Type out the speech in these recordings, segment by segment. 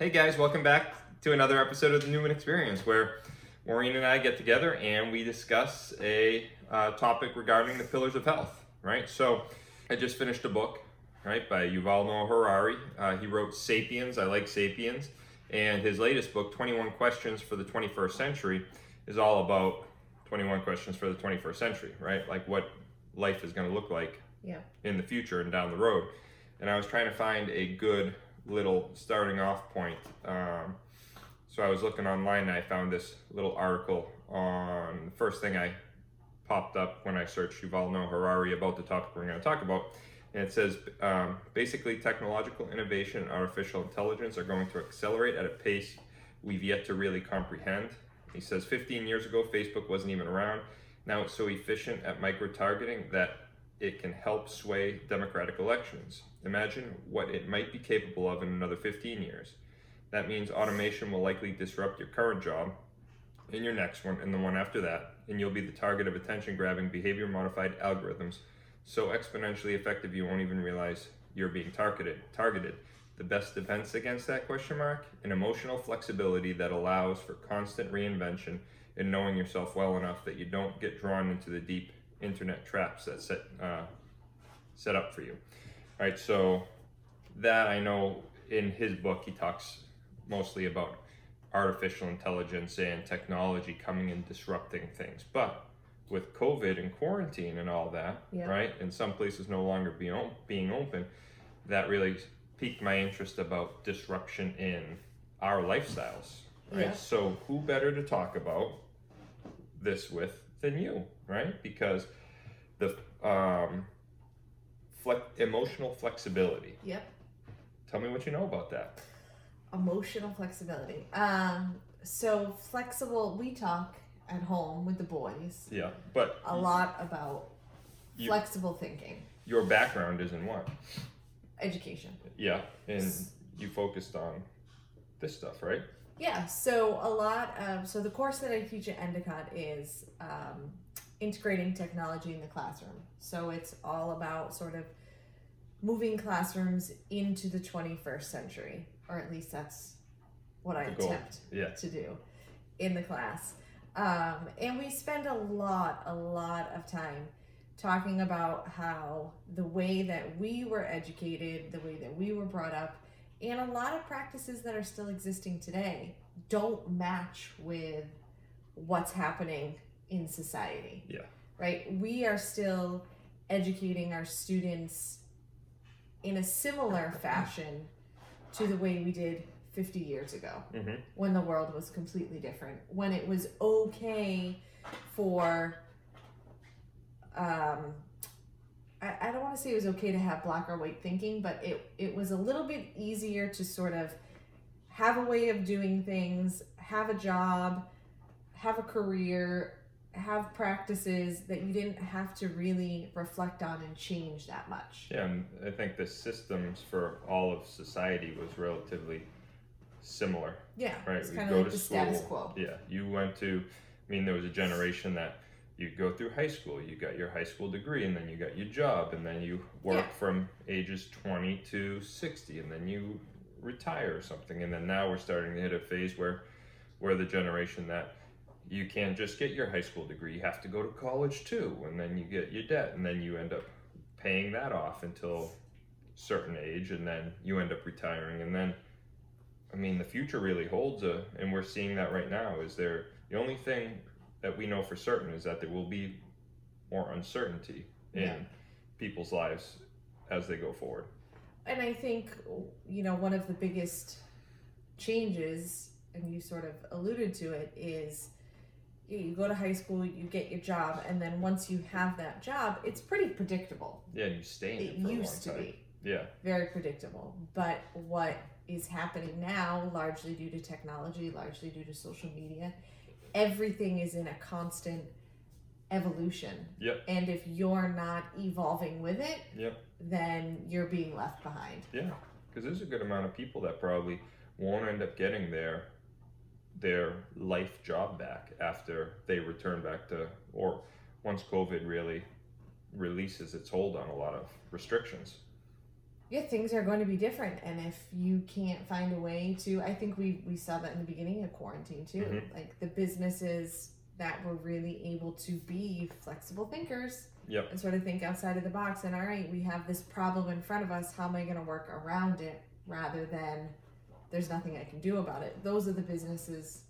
Hey guys, welcome back to another episode of the Newman Experience where Maureen and I get together and we discuss a uh, topic regarding the pillars of health, right? So I just finished a book, right, by Yuval Noah Harari. Uh, he wrote Sapiens, I Like Sapiens, and his latest book, 21 Questions for the 21st Century, is all about 21 questions for the 21st century, right? Like what life is going to look like Yeah. in the future and down the road. And I was trying to find a good little starting off point. Um, so I was looking online and I found this little article on the first thing I popped up when I searched Yuval Noah Harari about the topic we're going to talk about. And it says um, basically technological innovation and artificial intelligence are going to accelerate at a pace we've yet to really comprehend. He says 15 years ago, Facebook wasn't even around. Now it's so efficient at micro targeting that it can help sway democratic elections. Imagine what it might be capable of in another 15 years. That means automation will likely disrupt your current job, in your next one, and the one after that, and you'll be the target of attention grabbing, behavior modified algorithms so exponentially effective you won't even realize you're being targeted. Targeted. The best defense against that question mark? An emotional flexibility that allows for constant reinvention and knowing yourself well enough that you don't get drawn into the deep internet traps that set uh, set up for you. All right, so that I know in his book he talks mostly about artificial intelligence and technology coming and disrupting things, but with COVID and quarantine and all that, Yeah. right, and some places no longer be being open, that really piqued my interest about disruption in our lifestyles, right? Yeah. So who better to talk about this with than you, right? Because the um, flex- emotional flexibility. Yep. Tell me what you know about that. Emotional flexibility. Um, so flexible. We talk at home with the boys Yeah, but a lot about You- flexible thinking, your background is in what? education. Yeah, and you focused on this stuff, right? Yeah. So a lot. Of, so the course that I teach at Endicott is um, integrating technology in the classroom. So it's all about sort of moving classrooms into the 21st century, or at least that's what I The attempt Yeah. to do in the class. Um, and we spend a lot, a lot of time talking about how the way that we were educated, the way that we were brought up, and a lot of practices that are still existing today don't match with what's happening in society. Yeah. Right? We are still educating our students in a similar fashion to the way we did 50 years ago Mm-hmm. when the world was completely different when it was okay for um I, I don't want to say it was okay to have black or white thinking but it it was a little bit easier to sort of have a way of doing things have a job have a career have practices that you didn't have to really reflect on and change that much Yeah, I think the systems for all of society was relatively similar, yeah right? it's We go like to the status school. quo Yeah, you went to, I mean, there was a generation that you go through high school, you got your high school degree, and then you got your job, and then you work Yeah. from ages 20 to 60, and then you retire or something. And then now we're starting to hit a phase where we're the generation that you can't just get your high school degree, you have to go to college too, and then you get your debt, and then you end up paying that off until certain age, and then you end up retiring, and then I mean, the future really holds a, and we're seeing that right now. Is there the only thing that we know for certain is that there will be more uncertainty in Yeah. people's lives as they go forward. And I think, you know, one of the biggest changes, and you sort of alluded to it, is you go to high school, you get your job, and then once you have that job, it's pretty predictable. Yeah, you stay in It it used to time. be Yeah, very predictable. But what is happening now, largely due to technology, largely due to social media, everything is in a constant evolution. Yep. And if you're not evolving with it, Yep. then you're being left behind. yeah, because there's a good amount of people that probably won't end up getting their their life job back after they return back to or once COVID really releases its hold on a lot of restrictions. Yeah, things are going to be different, and if you can't find a way to, I think we we saw that in the beginning of quarantine too. Mhm. Like the businesses that were really able to be flexible thinkers Yep. and sort of think outside of the box. And all right, we have this problem in front of us. How am I going to work around it rather than there's nothing I can do about it? Those are the businesses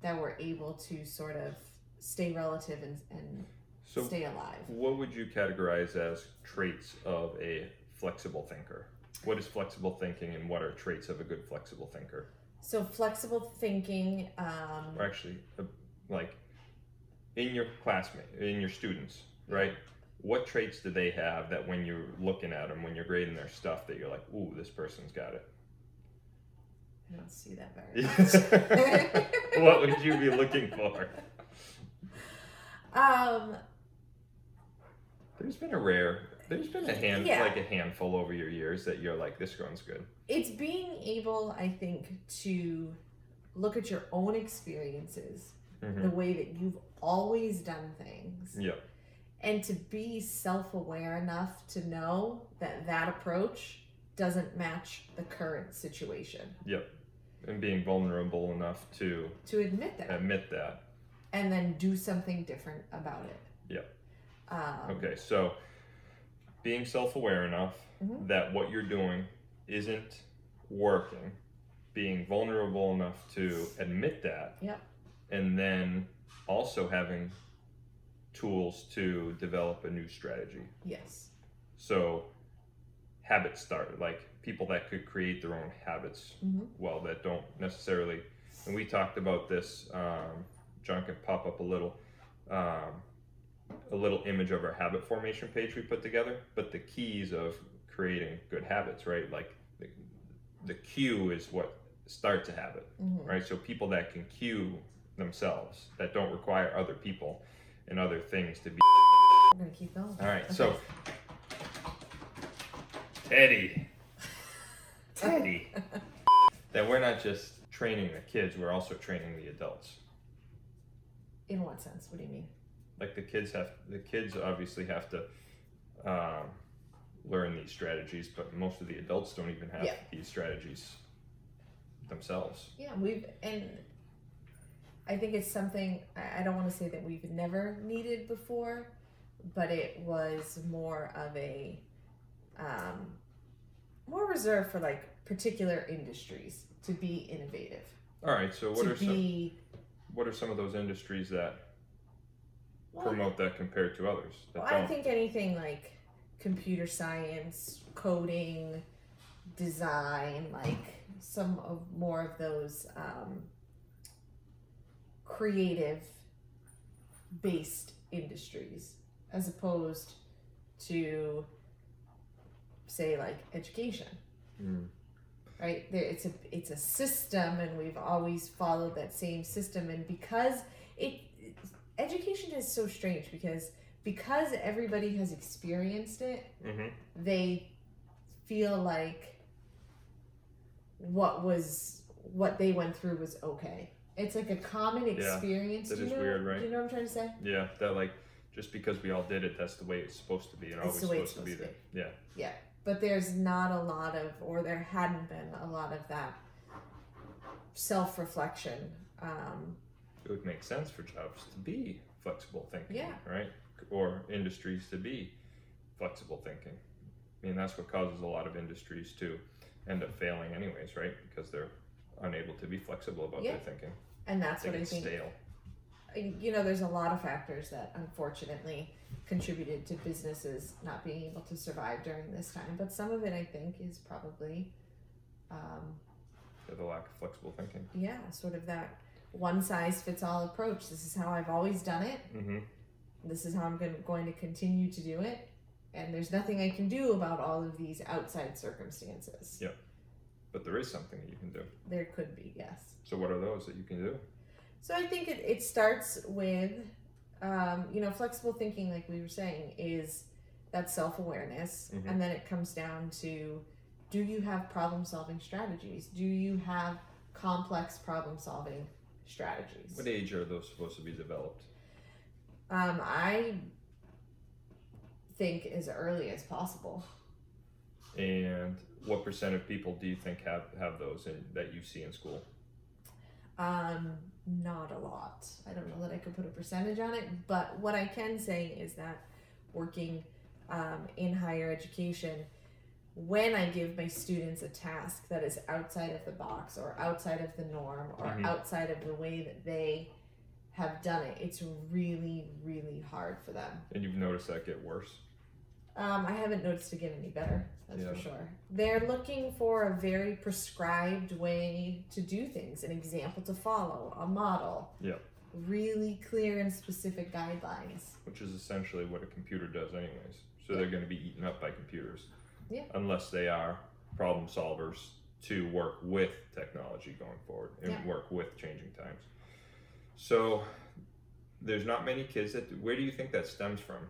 that were able to sort of stay relative and, and So, stay alive. what would you categorize as traits of a flexible thinker? What is flexible thinking, and what are traits of a good flexible thinker? So flexible thinking. Um, Or actually, uh, like in your classmate, in your students, right? What traits do they have that when you're looking at them, when you're grading their stuff, that you're like, ooh, this person's got it? I don't see that very much. what would you be looking for? Um, There's been a rare, there's been a hand, Yeah. like a handful over your years that you're like, this one's good. it's being able, I think, to look at your own experiences, hmm the way that you've always done things, Yep. and to be self-aware enough to know that that approach doesn't match the current situation. Yep. And being vulnerable enough to To admit that, admit that. and then do something different about it. Yep. Um, Okay, so being self aware enough Mhm. that what you're doing isn't working, being vulnerable enough to admit that, and then also having tools to develop a new strategy. Yes. So, habit start, like people that could create their own habits Mhm. well, that don't necessarily, and we talked about this, um, John can pop up a little, um, a little image of our habit formation page we put together, but the keys of creating good habits, right? Like the, the cue is what starts a habit, Mhm. right? So people that can cue themselves, that don't require other people and other things to be. I'm gonna keep going. All right, Okay. so Teddy, Teddy, that we're not just training the kids, we're also training the adults. In what sense? What do you mean? Like the kids have, the kids obviously have to um, learn these strategies, but most of the adults don't even have Yeah. these strategies themselves. Yeah, we've and I think it's something I I don't want to say that we've never needed before, but it was more of a um, more reserved for like particular industries to be innovative, All right, so what to are some be what are some of those industries that promote that compared to others that well, I don't? think anything like computer science, coding, design, like some of more of those um, creative based industries as opposed to say like education. Mm, right? There it's a it's a system and we've always followed that same system and because it education is so strange because because everybody has experienced it mhm. they feel like what was what they went through was okay it's like a common experience that Do you know, weird, right? do you know what i'm trying to say Yeah, that like just because we all did it, that's the way it's supposed to be, and It's always the way it's supposed to be supposed there. Yeah. Yeah. But there's not a lot of or there hadn't been a lot of that self-reflection um, it would make sense for jobs to be flexible thinking, Yeah. right? Or industries to be flexible thinking. I mean, that's what causes a lot of industries to end up failing, anyways, right? Because they're unable to be flexible about Yeah. their thinking. and that's They what i think stale. you know there's a lot of factors that unfortunately contributed to businesses not being able to survive during this time but some of it i think is probably um, the lack of flexible thinking. yeah sort of that one size fits all approach this is how i've always done it hmm this is how i'm going going to continue to do it and there's nothing i can do about all of these outside circumstances Yeah. But there is something that you can do. there could be yes So, what are those that you can do? So I think it, it starts with, um, you know, flexible thinking, like we were saying, is that self awareness. Mhm. And then it comes down to do you have problem solving strategies? Do you have complex problem solving strategies? What age are those supposed to be developed? Um, I think as early as possible. And what percent of people do you think have have those in, that you see in school? Um, not a lot. I don't know that I could put a percentage on it, but what I can say is that working um, in higher education, when I give my students a task that is outside of the box or outside of the norm or Mhm. outside of the way that they have done it, it's really, really hard for them. And you've noticed that get worse. Um, I haven't noticed it get any better, that's for sure. They're looking for a very prescribed way to do things, an example to follow, a model. Yeah. Really clear and specific guidelines. which is essentially what a computer does anyways. So they're going to be eaten up by computers. Yeah. Unless they are problem solvers to work with technology going forward and Yeah. work with changing times. So there's not many kids that where do you think that stems from?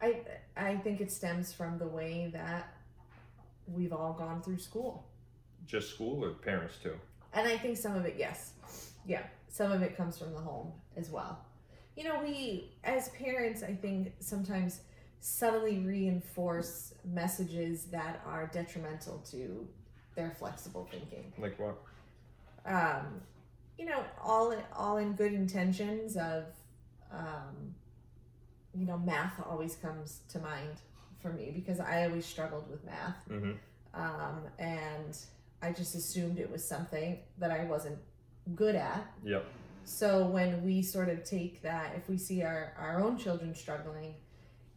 I I think it stems from the way that we've all gone through school. Just school or parents too? And I think some of it, yes. Yeah. Some of it comes from the home as well. You know, we, as parents, I think sometimes subtly reinforce messages that are detrimental to their flexible thinking. Like what? Um, you know, all all in good intentions of, um, you know, math always comes to mind for me because I always struggled with math Mm-hmm. um, and I just assumed it was something that I wasn't good at. Yep. So when we sort of take that, if we see our, our own children struggling,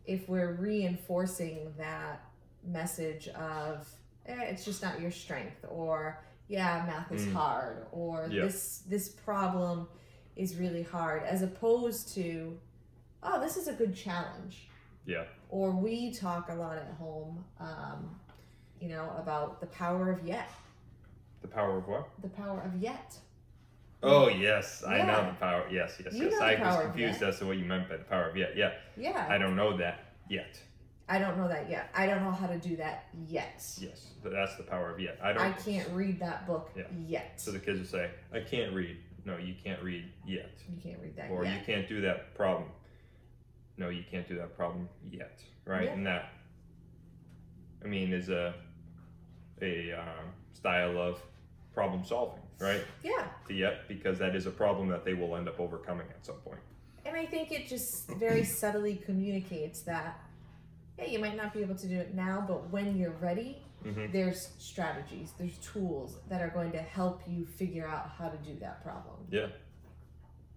if we're reinforcing that message of eh, it's just not your strength, or yeah, math is Mm. hard, or Yeah. this this problem is really hard, as opposed to oh, this is a good challenge Yeah. or we talk a lot at home um, you know about the power of yet The power of what? the power of yet Oh yes, I know the power. Yes, yes, You yes. I was confused as to what you meant by the power of yet. Yeah, yeah I don't know that yet. I don't know that yet i don't know how to do that yet Yes, but that's the power of yet. I don't. i can't read that book Yeah. yet So the kids will say, "I can't read." No, you can't read yet. you can't read that yet. Or yet you can't do that problem. No, you can't do that problem yet. Right? Yeah. And that, I mean, is a a um, style of problem solving, right? yeah The yet because that is a problem that they will end up overcoming at some point. and i think it just very subtly communicates that yeah you might not be able to do it now but when you're ready hmm there's strategies there's tools that are going to help you figure out how to do that problem Yeah.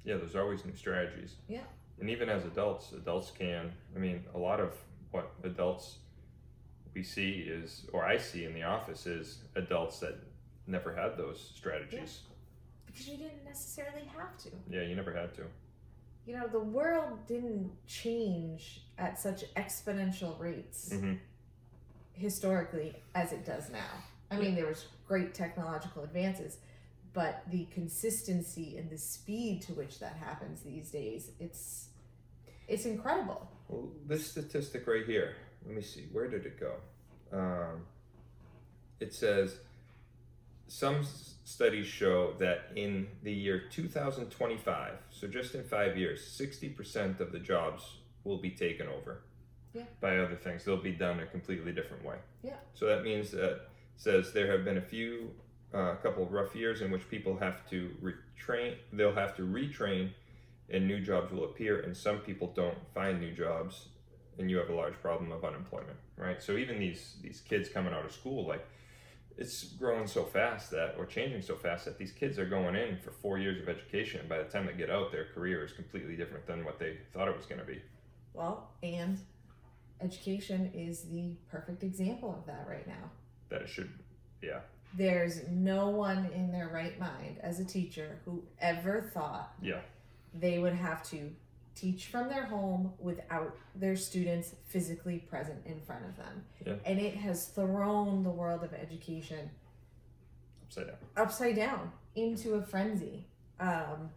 Yeah, there's always new strategies. Yeah. And even as adults, adults can, I mean, a lot of what adults we see is, or I see in the office, is adults that never had those strategies. because you didn't necessarily have to Yeah, you never had to. you know, the world didn't change at such exponential rates hmm historically as it does now. I mean, there was great technological advances, but the consistency and the speed to which that happens these days, it's it's incredible. Well, this statistic right here, let me see, where did it go? Um, it says some studies show that in the year 2025, so just in five years, 60% of the jobs will be taken over Yeah. by other things. They'll be done a completely different way. Yeah. So that means that says there have been a few, a uh, couple of rough years in which people have to retrain. They'll have to retrain, and new jobs will appear. And some people don't find new jobs, and you have a large problem of unemployment, right? So even these these kids coming out of school, like it's growing so fast that or changing so fast that these kids are going in for four years of education. And by the time they get out, their career is completely different than what they thought it was going to be. Well, and education is the perfect example of that right now. That it should, yeah, There's no one in their right mind as a teacher who ever thought yeah, they would have to teach from their home without their students physically present in front of them. Yeah. And it has thrown the world of education upside down. upside down into a frenzy. Um,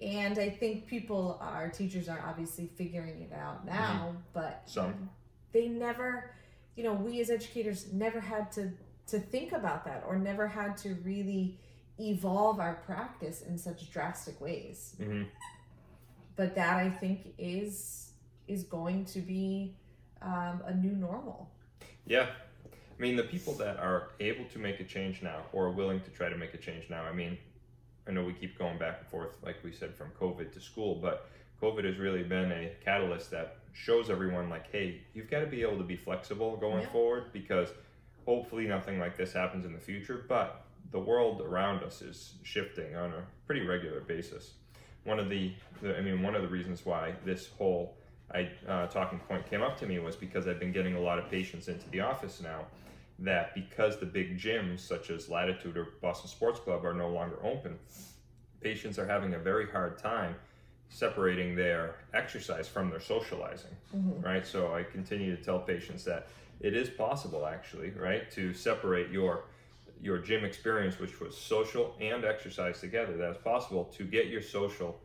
and I think people, our teachers are obviously figuring it out now, but Some. they never, you know, we as educators never had to to think about that or never had to really evolve our practice in such drastic ways. hmm But that I think is is going to be um, a new normal. Yeah, I mean, the people that are able to make a change now or are willing to try to make a change now, I mean, I know we keep going back and forth, like we said, from COVID to school, but COVID has really been a catalyst that shows everyone, like, hey, you've got to be able to be flexible going Yeah. forward because hopefully nothing like this happens in the future, but the world around us is shifting on a pretty regular basis. One of the, the I mean, one of the reasons why this whole I, uh, talking point came up to me was because I've been getting a lot of patients into the office now that because the big gyms such as Latitude or Boston Sports Club are no longer open, patients are having a very hard time separating their exercise from their socializing, Mhm. right? So I continue to tell patients that it is possible actually, right, to separate your your gym experience, which was social and exercise together. That is possible to get your social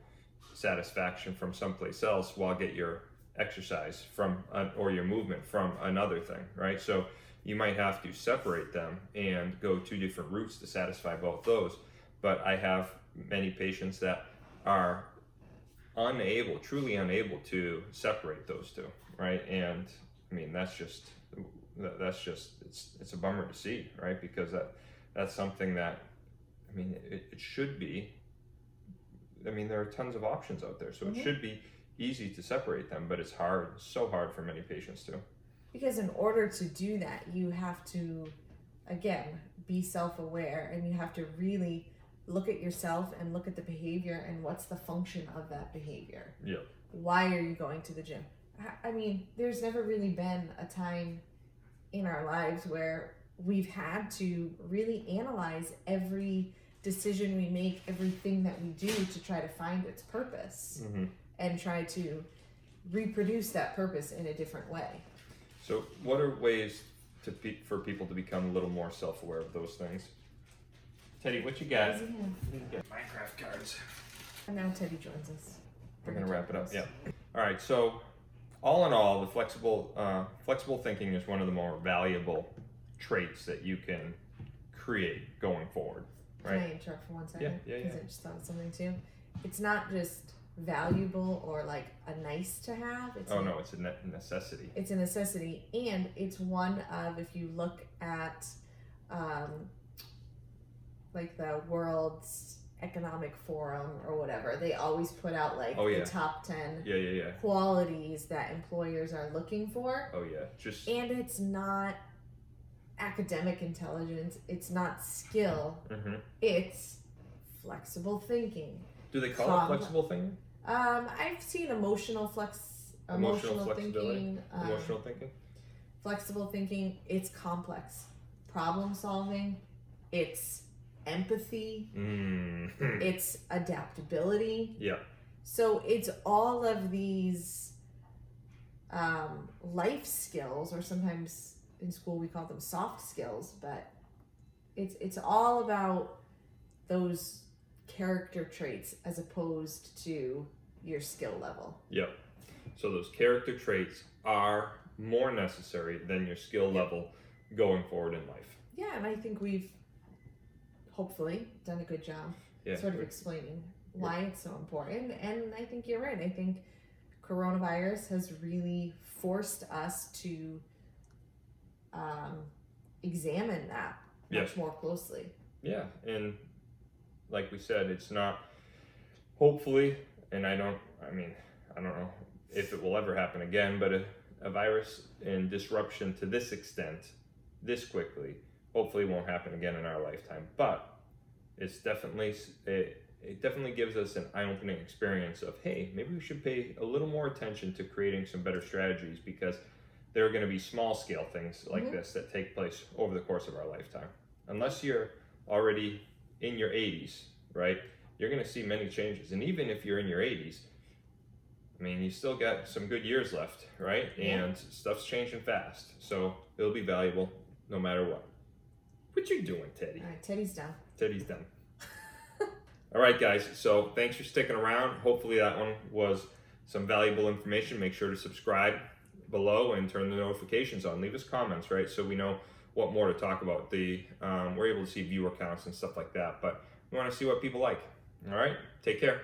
satisfaction from someplace else while get your exercise from uh, or your movement from another thing, right? So you might have to separate them and go two different routes to satisfy both those. But I have many patients that are unable, truly unable to separate those two, right? And I mean that's just that- that's just it's it's a bummer to see, right? Because that that's something that I mean it, it should be. I mean there are tons of options out there, so Mhm. it should be easy to separate them, but it's hard, so hard for many patients too. Because in order to do that, you have to, again, be self aware and you have to really look at yourself and look at the behavior and what's the function of that behavior. Yeah. Why are you going to the gym? I mean, there's never really been a time in our lives where we've had to really analyze every decision we make, everything that we do to try to find its purpose Mm-hmm. and try to reproduce that purpose in a different way. So, what are ways to pe- for people to become a little more self-aware of those things? Teddy, what you got? Easy hand. You got Minecraft cards. And now Teddy joins us. We're gonna wrap it up. Yeah. All right. So, all in all, the flexible uh, flexible thinking is one of the more valuable traits that you can create going forward. Can Right. I interrupt for one second? Yeah, yeah, Because yeah. I just thought of something too. It's not just valuable or like a nice to have. It's Oh a, no, it's a ne- necessity. It's a necessity, and it's one of if you look at, um, like the World's Economic Forum or whatever, they always put out like Oh, yeah. the top ten Yeah, yeah, yeah. qualities that employers are looking for. Oh yeah. Just and it's not academic intelligence it's not skill hmm it's flexible thinking do they call it Com- flexible thinking? um i've seen emotional flex Emotional emotional, flexibility? thinking um, Emotional thinking. flexible thinking it's complex problem solving it's empathy Mm. it's adaptability yeah. So it's all of these um, life skills, or sometimes in school we call them soft skills, but it's it's all about those character traits as opposed to your skill level. Yep. So those character traits are more necessary than your skill level going forward in life. Yeah, and I think we've hopefully done a good job Yeah. sort of explaining why it's so important. And I think you're right. I think coronavirus has really forced us to um, examine that much more closely. Yeah, and like we said, it's not hopefully, and I don't, I mean, I don't know if it will ever happen again, but a, a virus and disruption to this extent, this quickly, hopefully won't happen again in our lifetime. But it's definitely, it, it definitely gives us an eye opening experience of, hey, maybe we should pay a little more attention to creating some better strategies because there are going to be small scale things like Mhm. this that take place over the course of our lifetime. Unless you're already in your 80s, right? You're going to see many changes. And even if you're in your 80s, I mean, you still got some good years left, right? Yeah. And stuff's changing fast. So it'll be valuable no matter what. What you doing, Teddy? All right, Teddy's done. Teddy's done. All right, guys. So thanks for sticking around. Hopefully that one was some valuable information. Make sure to subscribe below and turn the notifications on. Leave us comments, right? So we know what more to talk about. The um, we're able to see viewer counts and stuff like that, but we want to see what people like. All right. Take care.